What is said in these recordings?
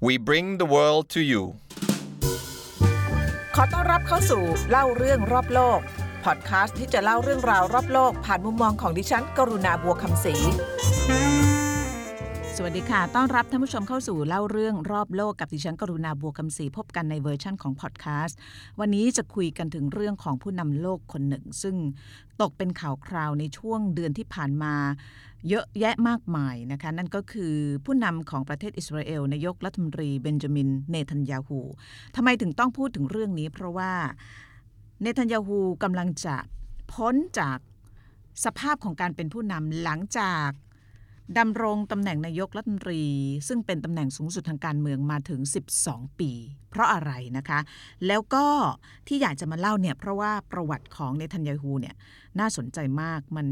We bring the world to you ขอต้อนรับเข้าสู่เล่าเรื่องรอบโลก พอดคาสต์ที่จะเล่าเรื่องราวรอบโลก ผ่านมุมมองของดิฉัน กรุณาบัวคำศรี สวัสดีค่ะ ต้อนรับท่านผู้ชมเข้าสู่เล่าเรื่องรอบโลกกับดิฉันกรุณาบัวคำศรีพบกันในเวอร์ชั่นของพอดแคสต์ วันนี้จะคุยกันถึงเรื่องของผู้นำโลกคนหนึ่ง ซึ่งตกเป็นข่าวคราวในช่วงเดือนที่ผ่านมา เยอะแยะมากมายนะคะ นั่นก็คือผู้นำของประเทศอิสราเอลนายกรัฐมนตรีเบนจามิน เนทันยาฮูทำไมถึงต้องพูดถึงเรื่องนี้ เพราะว่าเนทันยาฮูกำลังจะพ้นจากสภาพของการเป็นผู้นำหลังจาก ดำรงตำแหน่งนายกรัฐมนตรี ซึ่งเป็นตำแหน่งสูงสุดทางการเมืองมาถึง 12 ปี เพราะอะไรนะคะ แล้วก็ที่อยากจะมาเล่าเนี่ยเพราะว่าประวัติของเนทันยาฮูเนี่ยน่าสนใจมากมัน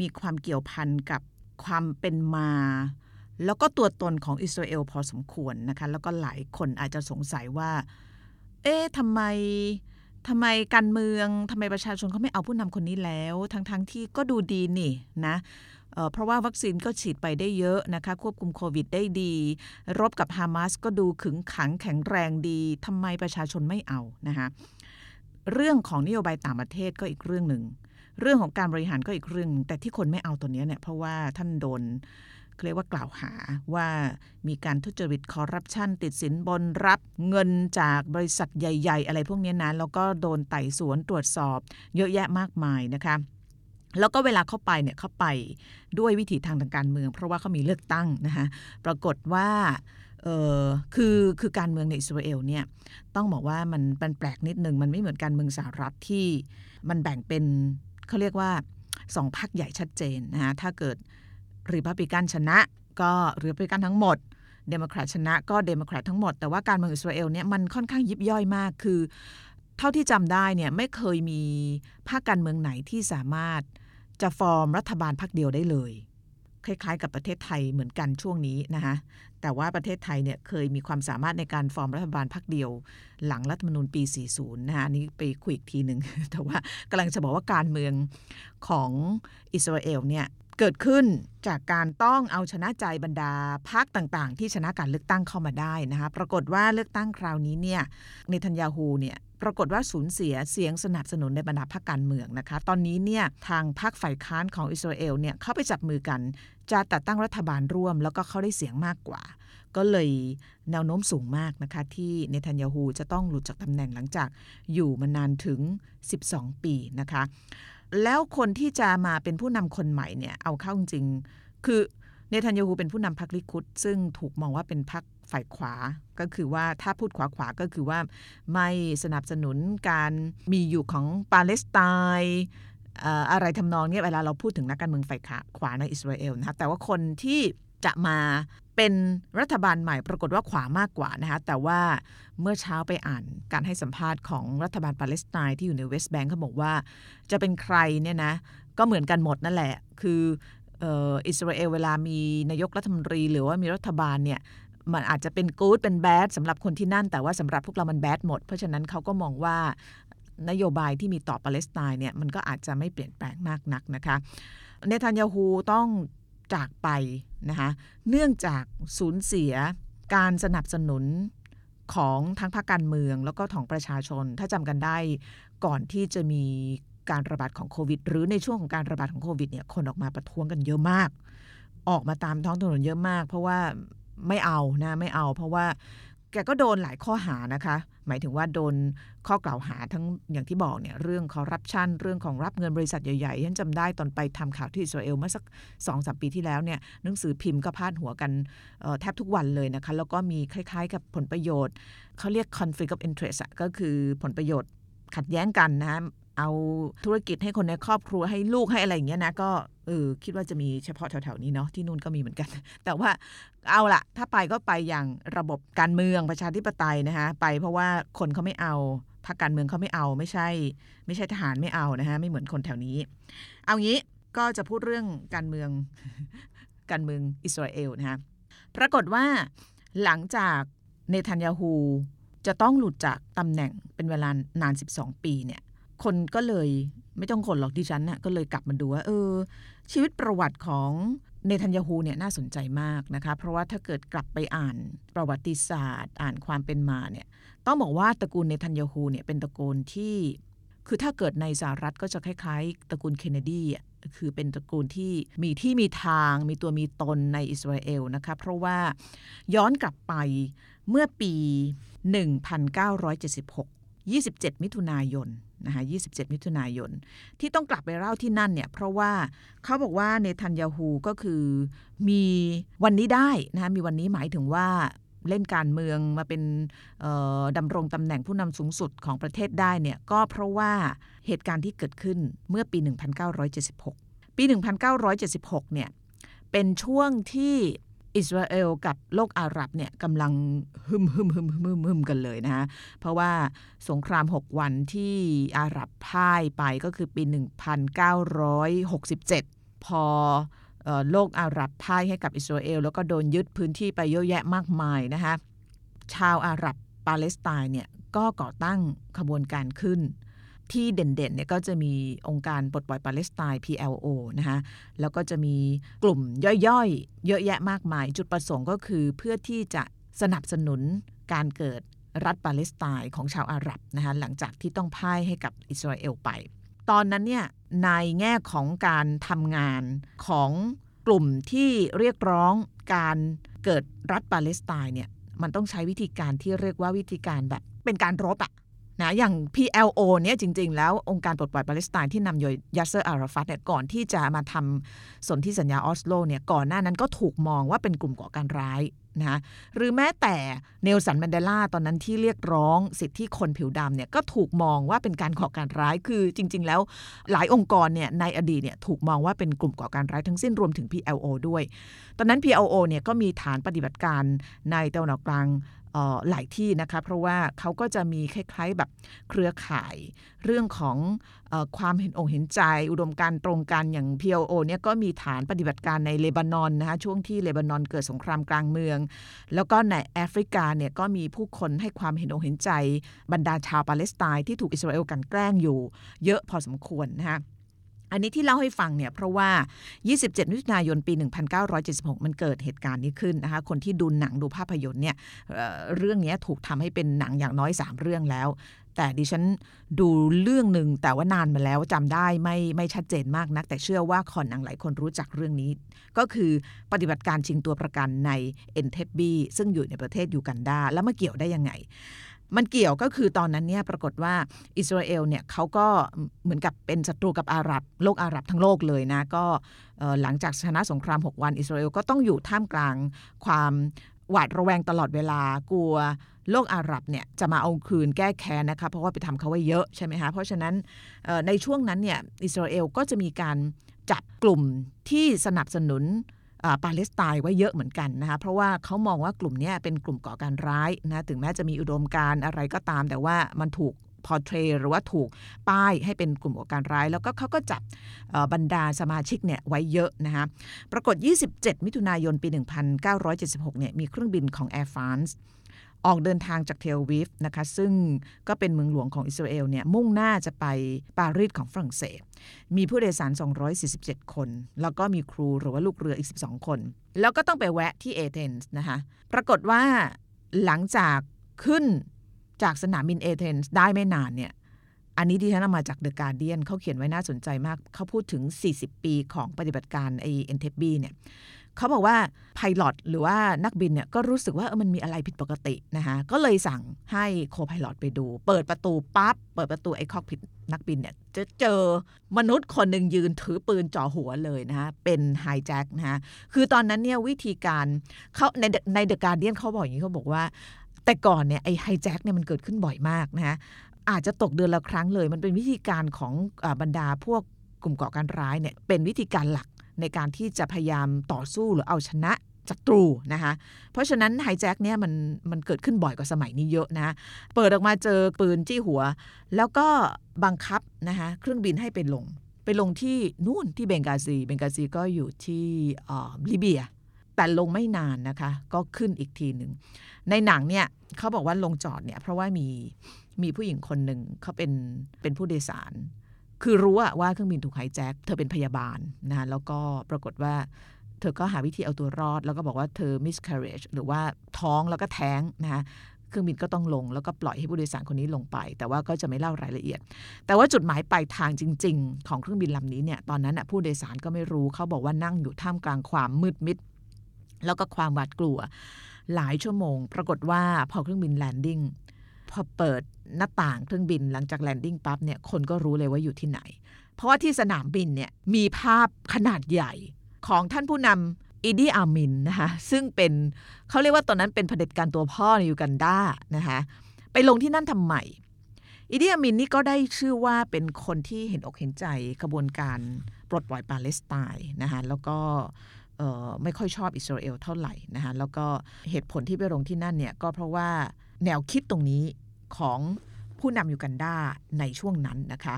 มีความเกี่ยวพันกับความเป็นมาแล้วก็ตัวตนของอิสราเอลพอสมควรนะคะ แล้วก็หลายคนอาจจะสงสัยว่า เอ๊ะทำไมทำไมการเมืองทำไมประชาชนเขาไม่เอาผู้นำคนนี้แล้ว ทั้งๆทที่ก็ดูดีนี่นะ เพราะว่าวัคซีนก็ฉีดไปได้เยอะนะคะ ควบคุมโควิดได้ดี รบกับฮามาสก็ดูขึงขังแข็งแรงดีทำไมประชาชนไม่เอานะคะเรื่องของนโยบายต่างประเทศก็อีกเรื่องหนึ่ง เรื่องของการบริหารก็อีกเรื่อง แต่ที่คนไม่เอาตัวนี้เนี่ยเพราะว่าท่านโดนเรียกว่ากล่าวหาว่ามีการทุจริตคอร์รัปชันติดสินบนรับเงินจากบริษัทใหญ่ ๆ อะไรพวกนี้นะแล้วก็โดนไต่สวนตรวจสอบเยอะแยะมากมายนะคะ แล้วก็เวลาเข้าไปเนี่ยเข้าไปด้วยวิถีทางทางการเมือง เพราะว่าเขามีเลือกตั้งนะคะปรากฏว่าคือคือการเมืองในอิสราเอลเนี่ยต้องบอกว่ามันมันแปลกนิดนึง มันไม่เหมือนการเมืองสหรัฐที่มันแบ่งเป็นเขาเรียกว่าสองพรรคใหญ่ชัดเจนนะคะถ้าเกิดรีพับลิกันชนะ ก็รีพับลิกันทั้งหมดเดโมแครตชนะก็เดโมแครตทั้งหมด แต่ว่าการเมืองอิสราเอลเนี่ยมันค่อนข้างยิบย่อยมากคือ เท่าที่จำได้เนี่ยไม่เคยมีพรรคการเมืองไหนที่สามารถ จะฟอร์มรัฐบาลพรรคเดียวได้เลย คล้ายๆ กับประเทศไทยเหมือนกันช่วงนี้นะคะแต่ว่าประเทศไทยเนี่ยเคยมีความสามารถในการฟอร์มรัฐบาลพรรคเดียว หลังรัฐธรรมนูญปี 40 นะคะนนี้ไปคุยอีกทีหนึ่งแต่ว่ากำลังจะบอกว่าการเมืองของอิสราเอลเนี่ยเกิดขึ้นจากการต้องเอาชนะใจบรรดาพรรคต่างๆ ที่ชนะการเลือกตั้งเข้ามาได้นะคะปรากฏว่าเลือกตั้งคราวนี้เนี่ยเนทันยาฮูเนี่ย ปรากฏว่าสูญเสียเสียงสนับสนุนในบรรดาพรรคการเมืองนะคะ ตอนนี้เนี่ยทางพรรคฝ่ายค้านของอิสราเอลเนี่ยเข้าไปจับมือกัน จะตัดตั้งรัฐบาลร่วม แล้วก็เขาได้เสียงมากกว่า ก็เลยแนวโน้มสูงมากนะคะ ที่เนทันยาฮูจะต้องหลุดจากตำแหน่งหลังจากอยู่มานานถึง 12 ปีนะคะ แล้วคนที่จะมาเป็นผู้นำคนใหม่เนี่ยเอาเข้าจริงคือเนทันยาฮูเป็นผู้นำพรรคลิคุดซึ่งถูกมองว่าเป็นพรรค ฝ่ายขวาก็คือว่าถ้าพูดขวาขวาก็คือว่าไม่สนับสนุนการมีอยู่ของปาเลสไตน์อะไรทำนองนี้เวลาเราพูดถึงนักการเมืองฝ่ายขวาในอิสราเอลนะคะแต่ว่าคนที่จะมาเป็นรัฐบาลใหม่ปรากฏว่าขวามากกว่านะคะแต่ว่าเมื่อเช้าไปอ่านการให้สัมภาษณ์ของรัฐบาลปาเลสไตน์ที่อยู่ในเวสต์แบงก์เขาบอกว่า จะเป็นใครเนี่ยนะก็เหมือนกันหมดนั่นแหละ คืออิสราเอลเวลามีนายกรัฐมนตรี หรือว่ามีรัฐบาลเนี่ย มันอาจจะเป็นกู๊ดเป็นแบดสำหรับคนที่นั่นแต่ว่าสำหรับพวกเรามันแบดหมด เพราะฉะนั้นเขาก็มองว่านโยบายที่มีต่อปาเลสไตน์เนี่ยมันก็อาจจะไม่เปลี่ยนแปลงมากนักนะคะเนทันยาฮูต้องจากไปนะคะเนื่องจากสูญเสียการสนับสนุนของทั้งภาคการเมืองแล้วก็ของประชาชน ถ้าจำกันได้ก่อนที่จะมีการระบาดของโควิด หรือในช่วงของการระบาดของโควิดเนี่ยคนออกมาประท้วงกันเยอะมาก ออกมาตามท้องถนนเยอะมาก เพราะว่า ไม่เอานะไม่เอา เพราะว่าแกก็โดนหลายข้อหานะคะ หมายถึงว่าโดนข้อกล่าวหาทั้งอย่างที่บอกเนี่ยเรื่องคอร์รัปชันเรื่องของรับเงินบริษัทใหญ่ๆฉันจำได้ตอนไปทำข่าวที่อิสราเอลเมื่อสักสองสปีที่แล้วเนี่ยหนังสือพิมพ์ก็พาดหัวกันแทบทุกวันเลยนะคะ แล้วก็มีคล้ายๆ กับผลประโยชน์เขาเรียก conflict of interest ก็คือผลประโยชน์ขัดแย้งกันนะ เอาธุรกิจให้คนในครอบครัวให้ลูกให้อะไรอย่างเงี้ยนะก็เออคิดว่าจะมีเฉพาะแถวๆนี้เนาะที่นู่นก็มีเหมือนกัน แต่ว่าเอาละถ้าไปก็ไปอย่างระบบการเมืองประชาธิปไตยนะคะไปเพราะว่าคนเขาไม่เอาพรรคการเมืองเขาไม่เอาไม่ใช่ ไม่ใช่ทหารไม่เอานะคะไม่เหมือนคนแถวนี้ เอางี้ก็จะพูดเรื่องการเมืองการเมืองอิสราเอลนะคะปรากฏว่าหลังจากเนทันยาฮูจะต้องหลุดจากตำแหน่งเป็นเวลานาน 12 ปีเนี่ย คนก็เลยไม่ต้องคนหรอกดิฉันนะ่ะก็เลยกลับมาดูว่าเออ ชีวิตประวัติของเนทันยาฮูเนี่ยน่าสนใจมากนะคะ เพราะว่าถ้าเกิดกลับไปอ่านประวัติศาสตร์ อ่านความเป็นมาเนี่ยต้องบอกว่าตระกูลเนทันยาฮูเนี่ยเป็นตระกูลที่ คือถ้าเกิดในสหรัฐก็จะคล้ายๆ ตระกูลเคนเนดีอะคือเป็นตระกูลที่มีที่มีทางมีตัวมีตนในอิสราเอลนะคะ เพราะว่าย้อนกลับไปเมื่อปี 1976 27 มิถุนายน นะคะ27 มิถุนายน ที่ต้องกลับไปเล่าที่นั่นเนี่ย เพราะว่าเขาบอกว่าเนทันยาฮูก็คือมีวันนี้ได้นะคะมีวันนี้หมายถึงว่าเล่นการเมืองมาเป็นดำรงตำแหน่งผู้นำสูงสุดของประเทศได้เนี่ยก็เพราะว่าเหตุการณ์ที่เกิดขึ้นเมื่อปี 1976 ปี 1976 เนี่ยเป็นช่วงที่ อิสราเอลกับโลกอาหรับเนี่ยกำลังฮึมฮึมฮึมฮึมฮึมกันเลยนะคะเพราะว่าสงคราม 6 วันที่อาหรับพ่ายไปก็คือปี 1967 พอโลกอาหรับพ่ายให้กับอิสราเอล แล้วก็โดนยึดพื้นที่ไปเยอะแยะมากมายนะคะชาวอาหรับปาเลสไตน์เนี่ยก็ก่อตั้งขบวนการขึ้น ที่เด่นๆเนี่ยก็จะมีองค์การปลดปล่อยปาเลสไตน์ PLO นะคะแล้วก็จะมีกลุ่มย่อยๆ เยอะแยะมากมาย จุดประสงค์ก็คือเพื่อที่จะสนับสนุนการเกิดรัฐปาเลสไตน์ของชาวอาหรับนะคะหลังจากที่ต้องพ่ายให้กับอิสราเอลไป ตอนนั้นเนี่ยในแง่ของการทำงานของกลุ่มที่เรียกร้องการเกิดรัฐปาเลสไตน์เนี่ยมันต้องใช้วิธีการที่เรียกว่าวิธีการแบบเป็นการรบอะ นะอย่าง PLO เนี่ยจริง ๆ แล้วองค์การปลดปล่อยปาเลสไตน์ที่นำโดยยัสเซอร์อาราฟัตเนี่ยก่อนที่จะมาทำสนธิสัญญาออสโลเนี่ยก่อนหน้านั้นก็ถูกมองว่าเป็นกลุ่มก่อการร้ายนะหรือแม้แต่เนลสันแมนเดลาตอนนั้นที่เรียกร้องสิทธิคนผิวดำเนี่ยก็ถูกมองว่าเป็นการก่อการร้ายคือจริง ๆ แล้วหลายองค์กรเนี่ยในอดีตเนี่ยถูกมองว่าเป็นกลุ่มก่อการร้ายทั้งสิ้นรวมถึง PLO ด้วย ตอนนั้น PLO เนี่ยก็มีฐานปฏิบัติการในตะวันออกกลาง หลายที่นะคะเพราะว่าเขาก็จะมีคล้ายๆแบบเครือข่ายเรื่องของอความเห็นอกเห็นใจ อุดมการตรงกันอย่าง PLO เนี่ยก็มีฐานปฏิบัติการในเลบานอนนะคะช่วงที่เลบานอนเกิดสงครามกลางเมือง แล้วก็ในแอฟริกาเนี่ยก็มีผู้คนให้ความเห็นอกเห็นใจ บรรดาชาวปาเลสไตน์ที่ถูกอิสราเอลกันแกล้งอยู่ เยอะพอสมควรนะคะ อันนี้ที่เล่าให้ฟังเนี่ยเพราะว่า 27 มิถุนายนปี 1976 มันเกิดเหตุการณ์นี้ขึ้นนะคะ คนที่ดูหนังดูภาพยนตร์เนี่ยเเรื่องนี้ถูกทำให้เป็นหนังอย่างน้อย 3 เรื่องแล้ว แต่ดิฉันดูเรื่องหนึ่งแต่ว่านานมาแล้วจำได้ไม่ไม่ชัดเจนมากนัก แต่เชื่อว่าคนหนังหลายคนรู้จักเรื่องนี้ ก็คือปฏิบัติการชิงตัวประกันในเอนเทบบีซึ่งอยู่ในประเทศยูกันดาแล้วมาเกี่ยวได้ยังไง มันเกี่ยวก็คือตอนนั้นเนี่ยปรากฏว่าอิสราเอลเนี่ยเขาก็เหมือนกับเป็นศัตรูกับอาหรับโลกอาหรับทั้งโลกเลยนะก็หลังจากชนะสงคราม 6 วัน อิสราเอลก็ต้องอยู่ท่ามกลางความหวาดระแวงตลอดเวลากลัวโลกอาหรับเนี่ยจะมาเอาคืนแก้แค้นนะคะเพราะว่าไปทำเขาไว้เยอะใช่ไหมคะเพราะฉะนั้นในช่วงนั้นเนี่ยอิสราเอลก็จะมีการจับกลุ่มที่สนับสนุน ปาเลสไตน์ไว้เยอะเหมือนกันนะคะเพราะว่าเขามองว่ากลุ่มนี้เป็นกลุ่มก่อการร้ายนะถึงแม้จะมีอุดมการอะไรก็ตาม แต่ว่ามันถูก พอเทรหรือว่าถูกป้ายให้เป็นกลุ่มก่อการร้าย แล้วก็เขาก็จับบรรดาสมาชิกเนี่ยไว้เยอะนะคะปรากฏ 27 มิถุนายนปี 1976เนี่ยมีเครื่องบินของ Air France ออกเดินทางจากเทลวิฟนะคะซึ่งก็เป็นเมืองหลวงของอิสราเอลเนี่ยมุ่งหน้าจะไปปารีสของฝรั่งเศส มีผู้โดยสาร 247 คน แล้วก็มีครูหรือว่าลูกเรืออีก 12 คน แล้วก็ต้องไปแวะที่เอเธนส์นะคะปรากฏว่าหลังจากขึ้น จากสนามบินเอเธนส์ได้ไม่นานเนี่ย อันนี้ที่ฉันเอามาจากเดอะการเดียนเขาเขียนไว้น่าสนใจมาก เขาพูดถึง 40 ปีของปฏิบัติการไอเอ็นเทบีเนี่ยเขาบอกว่าพายロหรือว่านักบินเนี่ยก็รู้สึกว่ามันมีอะไรผิดปกตินะคะก็เลยสั่งให้โคพายロไปดู เปิดประตูปั๊บเปิดประตูไอ้คอกผิดนักบินเนี่ยจะเจอมนุษย์คนหนึ่งยืนถือปืนจ่อหัวเลยนะคะเป็นไฮแจ็คนะคะคือตอนนั้นเนี่ยวิธีการเขาในในเดอะการเดียนเขาบอกอย่างนี้เขาบอกว่า แต่ก่อนเนี่ยไอ้ไฮแจ็คเนี่ยมันเกิดขึ้นบ่อยมากนะคะอาจจะตกเดือนละครั้งเลย มันเป็นวิธีการของอบรรดาพวกกลุ่มก่อการร้ายเนี่ยเป็นวิธีการหลักในการที่จะพยายามต่อสู้หรือเอาชนะศัตรูนะคะเพราะฉะนั้นไฮแจ็คเนี่ยมันมันเกิดขึ้นบ่อยกว่าสมัยนี้เยอะนะเปิดออกมาเจอปืนจี้หัว แล้วก็บังคับนะคะเครื่องบินให้ไปลง ไปลงที่นู่นที่เบงกาซี เบงกาซีก็อยู่ที่ลิเบีย แต่ลงไม่นานนะคะ ก็ขึ้นอีกทีหนึ่ง ในหนังเนี่ยเขาบอกว่าลงจอดเนี่ยเพราะว่ามีมีผู้หญิงคนหนึ่งเขาเป็นเป็นผู้โดยสาร คือรู้ว่าเครื่องบินถูกไฮแจ็คเธอเป็นพยาบาลนะแล้วก็ปรากฏว่าเธอก็หาวิธีเอาตัวรอด แล้วก็บอกว่าเธอ miscarriage หรือว่าท้องแล้วก็แท้งนะคะเครื่องบินก็ต้องลง แล้วก็ปล่อยให้ผู้โดยสารคนนี้ลงไป แต่ว่าก็จะไม่เล่ารายละเอียด แต่ว่าจุดหมายปลายทางจริง ๆ ของเครื่องบินลำนี้เนี่ยตอนนั้นน่ะผู้โดยสารก็ไม่รู้เขาบอกว่านั่งอยู่ท่ามกลางความมืดมิด แล้วก็ความหวาดกลัว หลายชั่วโมง ปรากฏว่าพอเครื่องบิน landing พอเปิดหน้าต่างเครื่องบินหลังจาก landing ปั๊บเนี่ยคนก็รู้เลยว่าอยู่ที่ไหน เพราะว่าที่สนามบินเนี่ยมีภาพขนาดใหญ่ของท่านผู้นำอีดีอามินนะคะซึ่งเป็นเขาเรียกว่าตอนนั้นเป็นเผด็จการตัวพ่อในยูกันดานะคะไปลงที่นั่นทำไมอีดีอามินนี่ก็ได้ชื่อว่าเป็นคนที่เห็นอกเห็นใจกระบวนการปลดปล่อยปาเลสไตน์นะคะแล้วก็เไม่ค่อยชอบอิสราเอลเท่าไหร่นะคะแล้วก็เหตุผลที่ไปลงที่นั่นเนี่ยก็เพราะว่าแนวคิดตรงนี้ของผู้นำยูกันดาในช่วงนั้นนะคะ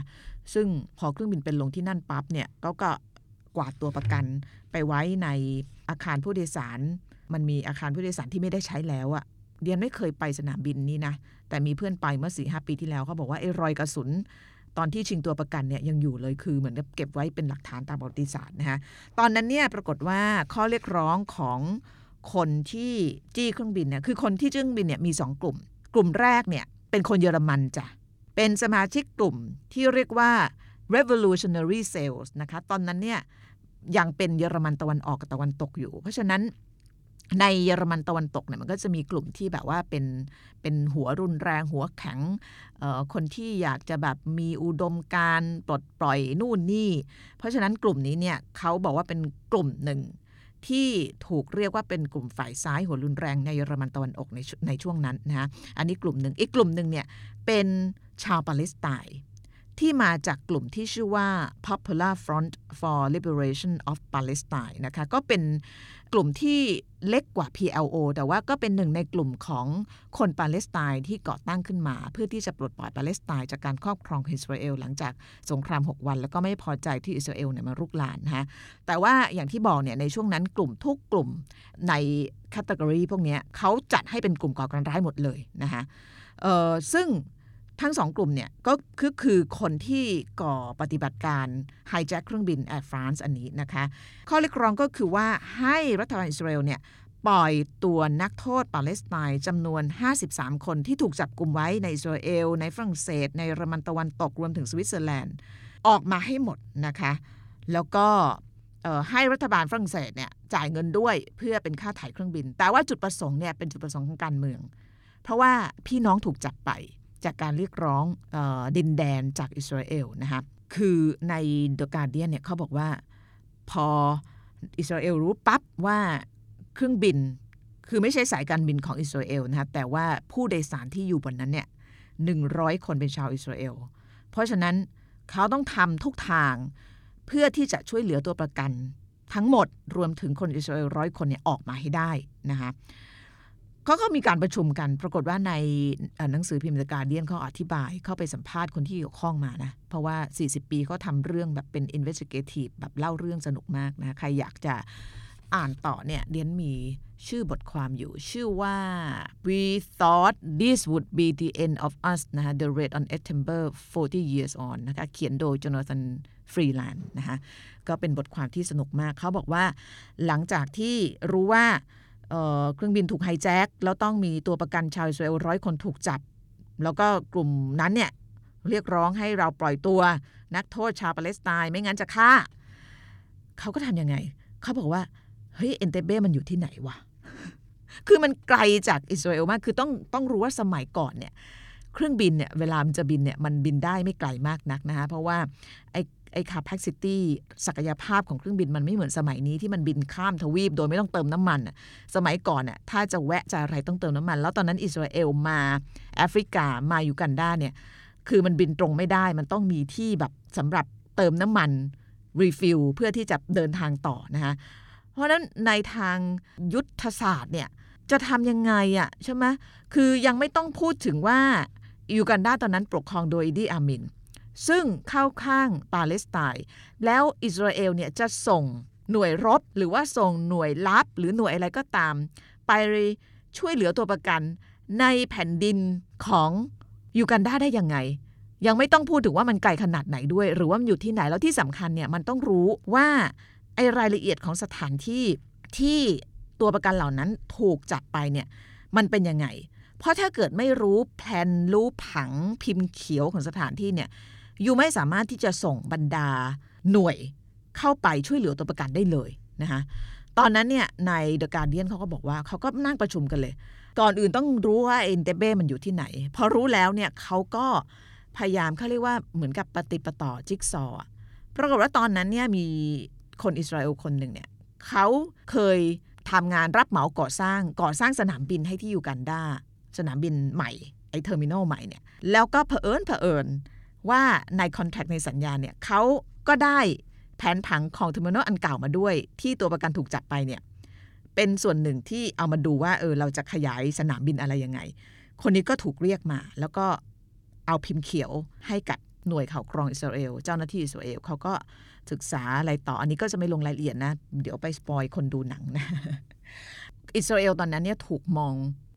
ซึ่งพอเครื่องบินเป็นลงที่นั่นปั๊บเนี่ยก็ก็กวาดตัวประกันไปไว้ในอาคารผู้โดยสาร มันมีอาคารผู้โดยสารที่ไม่ได้ใช้แล้วอะเดียนไม่เคยไปสนามบินนี้นะ แต่มีเพื่อนไปเมื่อสี่ห้าปีที่แล้วเขาบอกว่าไอ้รอยกระสุน ตอนที่ชิงตัวประกันเนี่ยยังอยู่เลยคือเหมือนกับเก็บไว้เป็นหลักฐานตามประวัติศาสตร์นะคะตอนนั้นเนี่ยปรากฏว่าข้อเรียกร้องของคนที่จี้เครื่องบินเนี่ยคือคนที่จี้เครื่องบินเนี่ยมีสองกลุ่ม กลุ่มแรกเนี่ยเป็นคนเยอรมันจ้ะเป็นสมาชิกกลุ่มที่เรียกว่า revolutionary sales นะคะตอนนั้นเนี่ยยังเป็นเยอรมันตะวันออกกับตะวันตกอยู่ เพราะฉะนั้น ในเยอรมันตะวันตกเนี่ยมันก็จะมีกลุ่มที่แบบว่าเป็นเป็นหัวรุนแรงหัวแข็งคนที่อยากจะแบบมีอุดมการปลดปล่อยนู่นนี่ เพราะฉะนั้นกลุ่มนี้เนี่ยเขาบอกว่าเป็นกลุ่มหนึ่งที่ถูกเรียกว่าเป็นกลุ่มฝ่ายซ้ายหัวรุนแรงในเยอรมันตะวันออกในในช่วงนั้นนะฮะอันนี้กลุ่มหนึ่งอีกกลุ่มหนึ่งเนี่ยเป็นชาวปาเลสไตน์ ที่มาจากกลุ่มที่ชื่อว่า Popular Front for Liberation of Palestine นะคะก็เป็นกลุ่มที่เล็กกว่า PLO แต่ว่าก็เป็นหนึ่งในกลุ่มของคนปาเลสไตน์ที่ก่อตั้งขึ้นมา เพื่อที่จะปลดปล่อยปาเลสไตน์จากการครอบครองอิสราเอลหลังจากสงคราม 6 วัน แล้วก็ไม่พอใจที่อิสราเอลเนี่ยมารุกรานนะแต่ว่าอย่างที่บอกเนี่ยในช่วงนั้นกลุ่มทุกกลุ่มใน category พวกนี้เขาจัดให้เป็นกลุ่มก่อการร้ายหมดเลยนะคะซึ่ง ทั้งสองกลุ่มเนี่ยก็คือคือคนที่ก่อปฏิบัติการhijack เครื่องบิน Air France อันนี้นะคะ ข้อเรียกร้องก็คือว่าให้รัฐบาลอิสราเอลเนี่ยปล่อยตัวนักโทษปาเลสไตน์จำนวน 53 คนที่ถูกจับกลุ่มไว้ในอิสราเอล ในฝรั่งเศส ในเยอรมันตะวันตกรวมถึงสวิตเซอร์แลนด์ ออกมาให้หมดนะคะ แล้วก็ให้รัฐบาลฝรั่งเศสเนี่ยจ่ายเงินด้วยเพื่อเป็นค่าไถ่เครื่องบิน แต่ว่าจุดประสงค์เนี่ยเป็นจุดประสงค์ของการเมือง เพราะว่าพี่น้องถูกจับไป จากการเรียกร้องอดินแดนจากอิสราเอลนะคะคือใน The Guardian เนี่ยเขาบอกว่าพออิสราเอลรู้ปั๊บว่าเครื่องบินคือไม่ใช่สายการบินของอิสราเอลนะคะแต่ว่าผู้โดยสารที่อยู่บนนั้นเนี่ยหนึ่งร้อยคนเป็นชาวอิสราเอล เพราะฉะนั้นเขาต้องทำทุกทางเพื่อที่จะช่วยเหลือตัวประกัน ทั้งหมดรวมถึงคนอิสราเอลร้อยคนเนี่ยออกมาให้ได้นะคะ เขาก็มีการประชุมกัน ปรากฏว่าในหนังสือพิมพ์การเดียนเขาอธิบายเข้าไปสัมภาษณ์คนที่เกี่ยวข้องมานะ เพราะว่า 40 ปีเขาทำเรื่องแบบเป็น investigative แบบเล่าเรื่องสนุกมากนะ ใครอยากจะอ่านต่อเนี่ยเดียนมีชื่อบทความอยู่ ชื่อว่า we thought this would be the end of us นะคะ the red on September 40 years on นะคะเขียนโดย Jonathan Freeland นะคะก็เป็นบทความที่สนุกมาก เขาบอกว่าหลังจากที่รู้ว่า เครื่องบินถูกไฮแจ็คแล้วต้องมีตัวประกันชาวอิสราเอลร้อยคนถูกจับ แล้วก็กลุ่มนั้นเนี่ยเรียกร้องให้เราปล่อยตัวนักโทษชาวปาเลสไตน์ไม่งั้นจะฆ่า เขาก็ทำยังไง เขาบอกว่า เฮ้ย เอนเตเบ้มันอยู่ที่ไหนวะ คือมันไกลจากอิสราเอลมาก คือต้องต้องรู้ว่าสมัยก่อนเนี่ย เครื่องบินเนี่ย เวลามันจะบินเนี่ย มันบินได้ไม่ไกลมากนักนะคะเพราะว่าไอ ไอ้ capacity ศักยภาพของเครื่องบินมันไม่เหมือนสมัยนี้ที่มันบินข้ามทวีปโดยไม่ต้องเติมน้ำมันสมัยก่อนน่ะถ้าจะแวะจะอะไรต้องเติมน้ำมัน แล้วตอนนั้นอิสราเอลมาแอฟริกามาอยูกันดาเนี่ยคือมันบินตรงไม่ได้มันต้องมีที่แบบสำหรับเติมน้ำมัน refill เพื่อที่จะเดินทางต่อนะคะเพราะฉะนั้นในทางยุทธศาสตร์เนี่ยจะทำยังไงอะ่ะใช่ไหมคือยังไม่ต้องพูดถึงว่ายูกันดาตอนนั้นปกครองโดยอีดีอามิน ซึ่งเข้าข้างปาเลสไตน์แล้วอิสราเอลเนี่ยจะส่งหน่วยรบ หรือว่าส่งหน่วยลับ หรือหน่วยอะไรก็ตาม ไปช่วยเหลือตัวประกัน ในแผ่นดินของยูกันดาได้ยังไง ยังไม่ต้องพูดถึงว่ามันไกลขนาดไหนด้วย หรือว่ามันอยู่ที่ไหนแล้วที่สำคัญเนี่ยมันต้องรู้ว่าไอรายละเอียดของสถานที่ที่ตัวประกันเหล่านั้นถูกจับไปเนี่ยมันเป็นยังไง เพราะถ้าเกิดไม่รู้แผนรู้ผังพิมพ์เขียวของสถานที่เนี่ย ยูไม่สามารถที่จะส่งบรรดาหน่วยเข้าไปช่วยเหลือตัวประกันได้เลยนะคะตอนนั้นเนี่ยในเดอะการเดียนเขาก็บอกว่าเขาก็นั่งประชุมกันเลย ก่อนอื่นต้องรู้ว่าเอ็นเตเบ้มันอยู่ที่ไหน พอรู้แล้วเนี่ยเขาก็พยายามเขาเรียกว่าเหมือนกับปฏิปต่อจิ๊กซอปรากฏว่าตอนนั้นเนี่ยมีคนอิสราเอลคนหนึ่งเนี่ยเขาเคยทำงานรับเหมาก่อสร้างก่อสร้างสนามบินให้ที่ยูกันดาสนามบินใหม่ไอ terminal ใหม่เนี่ยแล้วก็เผอิญเผอิญ ว่าใน contract ในสัญญาเนี่ยเขาก็ได้แผนผังของ terminal อันเก่ามาด้วย ที่ตัวประกันถูกจับไปเนี่ยเป็นส่วนหนึ่งที่เอามาดูว่าเออเราจะขยายสนามบินอะไรยังไง คนนี้ก็ถูกเรียกมา แล้วก็เอาพิมพ์เขียวให้กับหน่วยข่าวกรองอิสราเอลเจ้าหน้าที่อิสราเอลเขาก็ศึกษาอะไรต่ออันนี้ก็จะไม่ลงรายละเอียดนะ เดี๋ยวไปสปอยคนดูหนังนะอิสราเอลตอนนั้นเนี่ยถูกมอง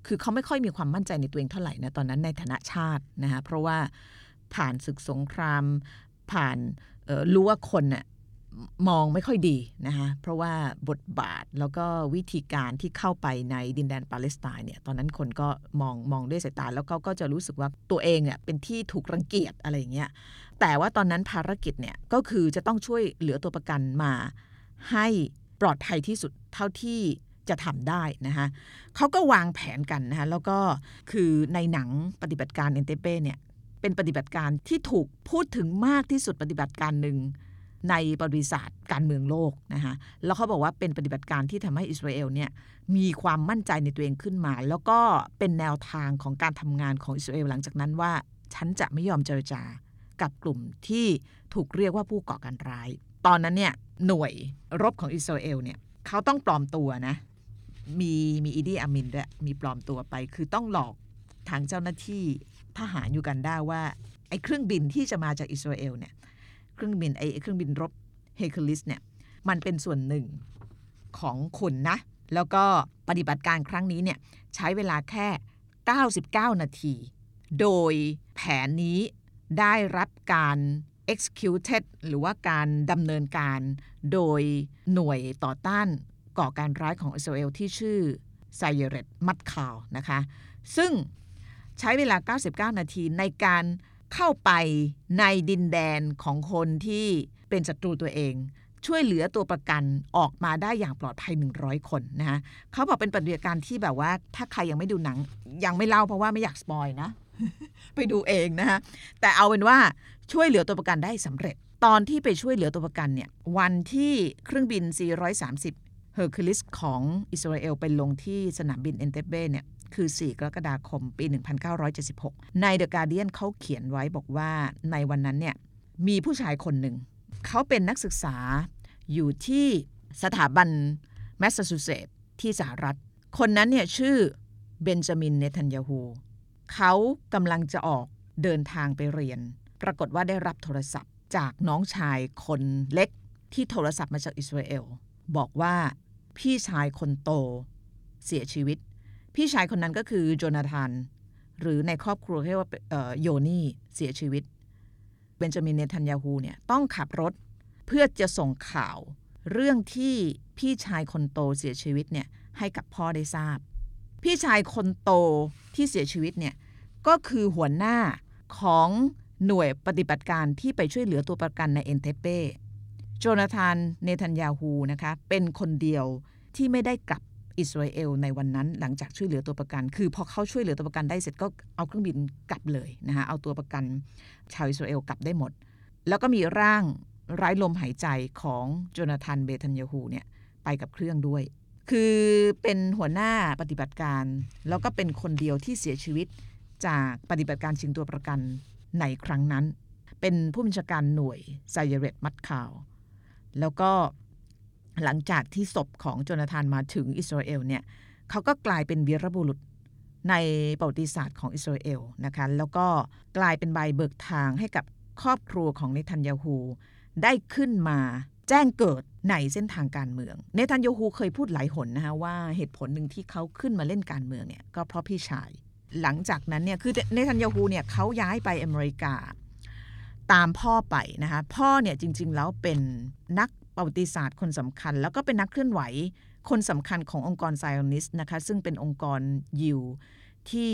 คือเขาไม่ค่อยมีความมั่นใจในตัวเองเท่าไหร่นะตอนนั้นในฐานะชาตินะคะเพราะว่า ผ่านศึกสงคราม ผ่านรู้ว่าคนน่ยมองไม่ค่อยดีนะคะเพราะว่าบทบาทแล้วก็วิธีการที่เข้าไปในดินแดนปาเลสไตน์เนี่ยตอนนั้นคนก็มองมองด้วยสายตา แล้วก็ก็จะรู้สึกว่าตัวเองเนี่ยเป็นที่ถูกรังเกียจอะไรอย่างเงี้ยแต่ว่าตอนนั้นภารกิจเนี่ยก็คือจะต้องช่วยเหลือตัวประกันมาให้ปลอดภัยที่สุดเท่าที่จะทำได้นะคะเขาก็วางแผนกันนะคะแล้วก็คือในหนังปฏิบัติการเอนเตเป้เนี่ย เป็นปฏิบัติการที่ถูกพูดถึงมากที่สุดปฏิบัติการหนึ่งในประวัติศาสตร์การเมืองโลกนะคะแล้วเขาบอกว่าเป็นปฏิบัติการที่ทำให้อิสราเอลเนี่ยมีความมั่นใจในตัวเองขึ้นมา แล้วก็เป็นแนวทางของการทำงานของอิสราเอลหลังจากนั้นว่า ฉันจะไม่ยอมเจรจากับกลุ่มที่ถูกเรียกว่าผู้ก่อการร้าย ตอนนั้นเนี่ยหน่วยรบของอิสราเอลเนี่ยเขาต้องปลอมตัวนะ มีมีอีดีอามินด้วยมีปลอมตัวไป คือต้องหลอกทางเจ้าหน้าที่ ทหารยูกันได้ว่าไอ้เครื่องบินที่จะมาจากอิสราเอลเนี่ยเครื่องบินไอ้เครื่องบินรบเฮคิลิสเนี่ยมันเป็นส่วนหนึ่งของคุณนะ แล้วก็ปฏิบัติการครั้งนี้เนี่ยใช้เวลาแค่ 99 นาที โดยแผนนี้ได้รับการ executed หรือว่าการดำเนินการโดยหน่วยต่อต้านก่อการร้ายของอิสราเอลที่ชื่อซาเยเรตมัตคาลนะคะ ซึ่ง ใช้เวลา 99 นาทีในการเข้าไปในดินแดนของคนที่เป็นศัตรูตัวเอง ช่วยเหลือตัวประกันออกมาได้อย่างปลอดภัย 100 คนนะคะเขาบอกเป็นปฏิบัติการที่แบบว่า ถ้าใครยังไม่ดูหนัง ยังไม่เล่าเพราะว่าไม่อยาก spoil นะ ไปดูเองนะคะแต่เอาเป็นว่าช่วยเหลือตัวประกันได้สำเร็จ ตอนที่ไปช่วยเหลือตัวประกันเนี่ยวันที่เครื่องบิน C-130 Hercules ของอิสราเอลไปลงที่สนามบินเอนเตเบ้เนี่ย คือ 4 กรกฎาคม ปี 1976 ใน The Guardian เขาเขียนไว้บอกว่าในวันนั้นเนี่ยมีผู้ชายคนหนึ่ง เขาเป็นนักศึกษาอยู่ที่สถาบันแมสซาชูเซตส์ที่สหรัฐ คนนั้นเนี่ยชื่อเบนจามินเนทันยาฮูเขากำลังจะออกเดินทางไปเรียน ปรากฏว่าได้รับโทรศัพท์จากน้องชายคนเล็กที่โทรศัพท์มาจากอิสราเอล บอกว่าพี่ชายคนโตเสียชีวิต พี่ชายคนนั้นก็คือโจนาธาน หรือในครอบครัวเรียกว่าโยนี่เสียชีวิต เบนจามินเนทันยาฮูเนี่ยต้องขับรถเพื่อจะส่งข่าวเรื่องที่พี่ชายคนโตเสียชีวิตเนี่ยให้กับพ่อได้ทราบ พี่ชายคนโตที่เสียชีวิตเนี่ยก็คือหัวหน้าของหน่วยปฏิบัติการที่ไปช่วยเหลือตัวประกันในเอนเทเป้โจนาธานเนทันยาฮูนะคะเป็นคนเดียวที่ไม่ได้กลับ อิสราเอลในวันนั้นหลังจากช่วยเหลือตัวประกัน คือพอเขาช่วยเหลือตัวประกันได้เสร็จก็เอาเครื่องบินกลับเลยนะคะเอาตัวประกัน ชาวอิสราเอลกลับได้หมด แล้วก็มีร่างไร้ลมหายใจของโจนาธานเบทันยาฮูเนี่ยไปกับเครื่องด้วย คือเป็นหัวหน้าปฏิบัติการ แล้วก็เป็นคนเดียวที่เสียชีวิตจากปฏิบัติการชิงตัวประกันในครั้งนั้น เป็นผู้บัญชาการหน่วยไซเยเรตมัดข่าว แล้วก็ หลังจากที่ศพของโจนาธานมาถึงอิสราเอลเนี่ยเขาก็กลายเป็นวีรบุรุษในประวัติศาสตร์ของอิสราเอลนะคะแล้วก็กลายเป็นใบเบิกทางให้กับครอบครัวของเนทันยาฮูได้ขึ้นมาแจ้งเกิดในเส้นทางการเมือง เนทันยาฮูเคยพูดหลายหนนะคะว่าเหตุผลหนึ่งที่เขาขึ้นมาเล่นการเมืองเนี่ยก็เพราะพี่ชาย หลังจากนั้นเนี่ยคือเนทันยาฮูเนี่ยเขาย้ายไปอเมริกา ตามพ่อไปนะคะพ่อเนี่ยจริงๆแล้วเป็นนัก ประวัติศาสตร์คนสำคัญ แล้วก็เป็นนักเคลื่อนไหว คนสำคัญขององค์กรไซออนิสนะคะ ซึ่งเป็นองค์กรยิวที่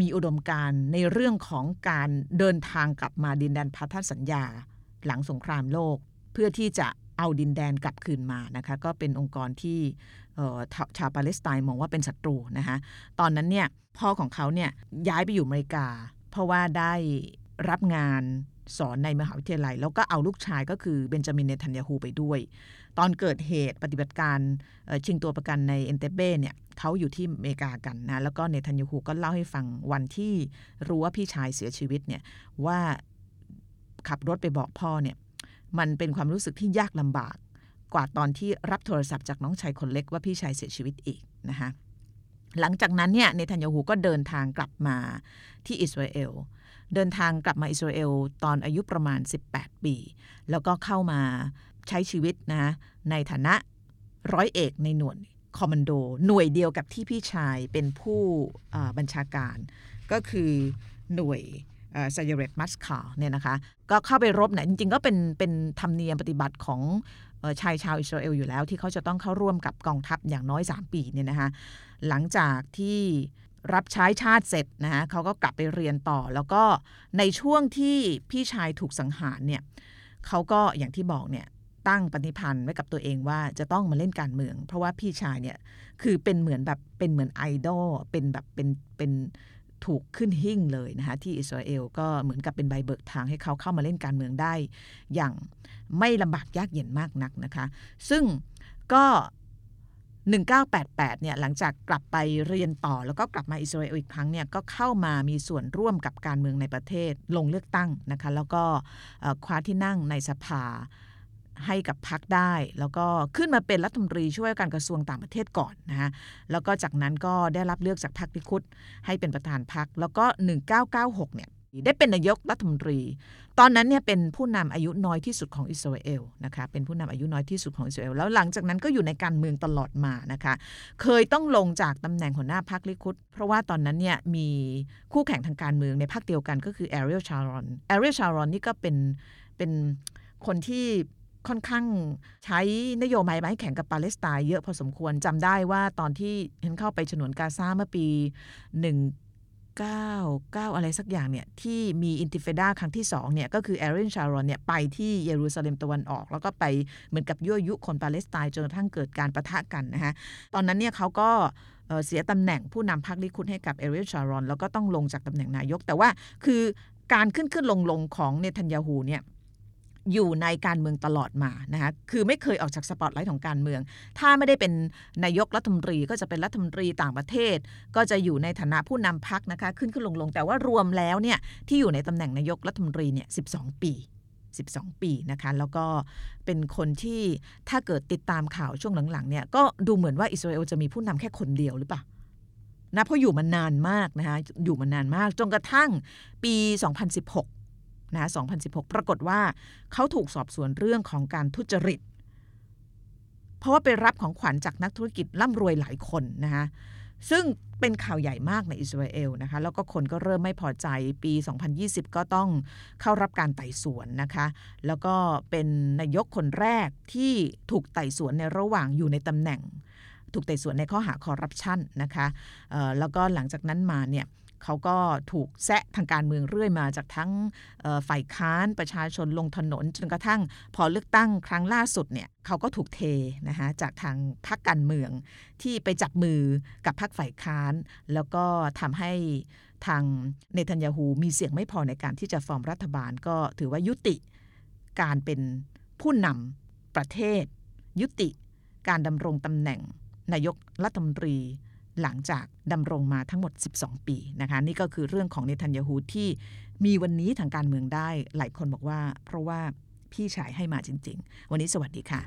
มีอุดมการณ์ในเรื่องของการเดินทางกลับมาดินแดนพันธสัญญา หลังสงครามโลก เพื่อที่จะเอาดินแดนกลับคืนมานะคะ ก็เป็นองค์กรที่ชาวปาเลสไตน์มองว่าเป็นศัตรูนะคะตอนนั้นเนี่ยพ่อของเขาเนี่ยย้ายไปอยู่อเมริกา เพราะว่าได้รับงาน สอนในมหาวิทยาลัย แล้วก็เอาลูกชายก็คือเบนจามินเนทันยาฮูไปด้วย ตอนเกิดเหตุปฏิบัติการชิงตัวประกันในเอนเตเบ้เนี่ยเขาอยู่ที่อเมริกากันนะแล้วก็เนทันยาฮูก็เล่าให้ฟังวันที่รู้ว่าพี่ชายเสียชีวิตเนี่ยว่าขับรถไปบอกพ่อเนี่ยมันเป็นความรู้สึกที่ยากลำบาก กว่าตอนที่รับโทรศัพท์จากน้องชายคนเล็กว่าพี่ชายเสียชีวิตอีกนะคะ หลังจากนั้นเนี่ยเนทันยาฮูก็เดินทางกลับมาที่อิสราเอลเดินทางกลับมาอิสราเอลตอนอายุประมาณ 18 ปี แล้วก็เข้ามาใช้ชีวิตนะในฐานะร้อยเอกในหน่วยคอมมานโด หน่วยเดียวกับที่พี่ชายเป็นผู้บัญชาการ ก็คือหน่วยไซเรตมัสคาเนี่ยนะคะก็เข้าไปรบเนี่ยจริงๆ ก็เป็นเป็นธรรมเนียมปฏิบัติของชายชาวอิสราเอลอยู่แล้ว ที่เขาจะต้องเข้าร่วมกับกองทัพอย่างน้อย 3 ปีเนี่ยนะคะ หลังจากที่รับใช้ชาติเสร็จนะเขาก็กลับไปเรียนต่อ แล้วก็ในช่วงที่พี่ชายถูกสังหารเนี่ยเขาก็อย่างที่บอกเนี่ยตั้งปณิพันธ์ไว้กับตัวเองว่าจะต้องมาเล่นการเมือง เพราะว่าพี่ชายเนี่ยคือเป็นเหมือนแบบเป็นเหมือนไอดอลเป็นแบบเป็นเป็นถูกขึ้นหิ่งเลยนะคะที่อิสราเอลก็เหมือนกับเป็นใบเบิกทางให้เขาเข้ามาเล่นการเมืองได้ อย่างไม่ลำบากยากเย็นมากนักนะคะ ซึ่งก็ 1988เนี่ยหลังจากกลับไปเรียนต่อแล้วก็กลับมาอิสราเอลอีกครั้งเนี่ยก็เข้ามามีส่วนร่วมกับการเมืองในประเทศลงเลือกตั้งนะคะแล้วก็คว้าที่นั่งในสภาให้กับพักได้ แล้วก็ขึ้นมาเป็นรัฐมนตรีช่วยการกระทรวงต่างประเทศก่อนนะฮะแล้วก็จากนั้นก็ได้รับเลือกจากพรรคลิคุดให้เป็นประธานพรรคแล้วก็ 1996เนี่ย ได้เป็นนายกรัฐมนตรี ตอนนั้นเนี่ยเป็นผู้นำอายุน้อยที่สุดของอิสราเอลนะคะเป็นผู้นำอายุน้อยที่สุดของอิสราเอลแล้วหลังจากนั้นก็อยู่ในการเมืองตลอดมานะคะเคยต้องลงจากตำแหน่งหัวหน้าพรรคลิคุดเพราะว่าตอนนั้นเนี่ยมีคู่แข่งทางการเมืองในพรรคเดียวกันก็คือแอเรียลชารอนแอเรียลชารอนนี่ก็เป็นเป็นคนที่ค่อนข้างใช้นโยบายไม้แข็งกับปาเลสไตน์เยอะพอสมควรจำได้ว่าตอนที่เห็นเข้าไปฉนวนกาซาเมื่อปี 1 9 9 อะไรสักอย่างเนี่ยที่มีอินติเฟดาครั้งที่2เนี่ยก็คือแอเรียลชารอนเนี่ยไปที่เยรูซาเล็มตะวันออก แล้วก็ไปเหมือนกับยั่วยุคนปาเลสไตน์จนกระทั่งเกิดการปะทะกันนะฮะตอนนั้นเนี่ยเขาก็เสียตำแหน่งผู้นำพรรคลิคุดให้กับแอเรียลชารอน แล้วก็ต้องลงจากตำแหน่งนายก แต่ว่าคือการขึ้นขึ้นลงลงของเนทันยาฮูเนี่ย อยู่ในการเมืองตลอดมานะคะคือไม่เคยออกจากสปอตไลท์ของการเมือง ถ้าไม่ได้เป็นนายกรัฐมนตรีก็จะเป็นรัฐมนตรีต่างประเทศ ก็จะอยู่ในฐานะผู้นำพักนะคะขึ้นขึ้นลงลงแต่ว่ารวมแล้วเนี่ยที่อยู่ในตำแหน่งนายกรัฐมนตรีเนี่ยสิปี12 ปีนะคะ แล้วก็เป็นคนที่ถ้าเกิดติดตามข่าวช่วงหลังๆเนี่ยก็ดูเหมือนว่าอิสราเอลจะมีผู้นำแค่คนเดียวหรือเปล่านะเพราะอยู่มานานมากนะคะอยู่มานานมากจนกระทั่งปี 2016 นะ2016 ปรากฏว่าเขาถูกสอบสวนเรื่องของการทุจริต เพราะว่าไปรับของขวัญจากนักธุรกิจร่ำรวยหลายคนนะคะซึ่งเป็นข่าวใหญ่มากในอิสราเอลนะคะแล้วก็คนก็เริ่มไม่พอใจปี 2020 ก็ต้องเข้ารับการไต่สวนนะคะ แล้วก็เป็นนายกคนแรกที่ถูกไต่สวนในระหว่างอยู่ในตำแหน่ง ถูกไต่สวนในข้อหาคอร์รัปชันนะคะแล้วก็หลังจากนั้นมาเนี่ย เขาก็ถูกแซะทางการเมืองเรื่อยมาจากทั้งฝ่ายค้านประชาชนลงถนน จนกระทั่งพอเลือกตั้งครั้งล่าสุดเนี่ยเขาก็ถูกเทนะคะจากทางพรรคการเมืองที่ไปจับมือกับพรรคฝ่ายค้าน แล้วก็ทำให้ทางเนทันยาฮูมีเสียงไม่พอในการที่จะฟอร์มรัฐบาลก็ถือว่ายุติการเป็นผู้นำประเทศ ยุติการดำรงตำแหน่งนายกรัฐมนตรี หลังจากดำรงมาทั้งหมด 12 ปีนะคะนี่ก็คือเรื่องของเนทันยาฮูที่มีวันนี้ทางการเมืองได้หลายคนบอกว่า เพราะว่าพี่ชายให้มาจริง ๆ วันนี้สวัสดีค่ะ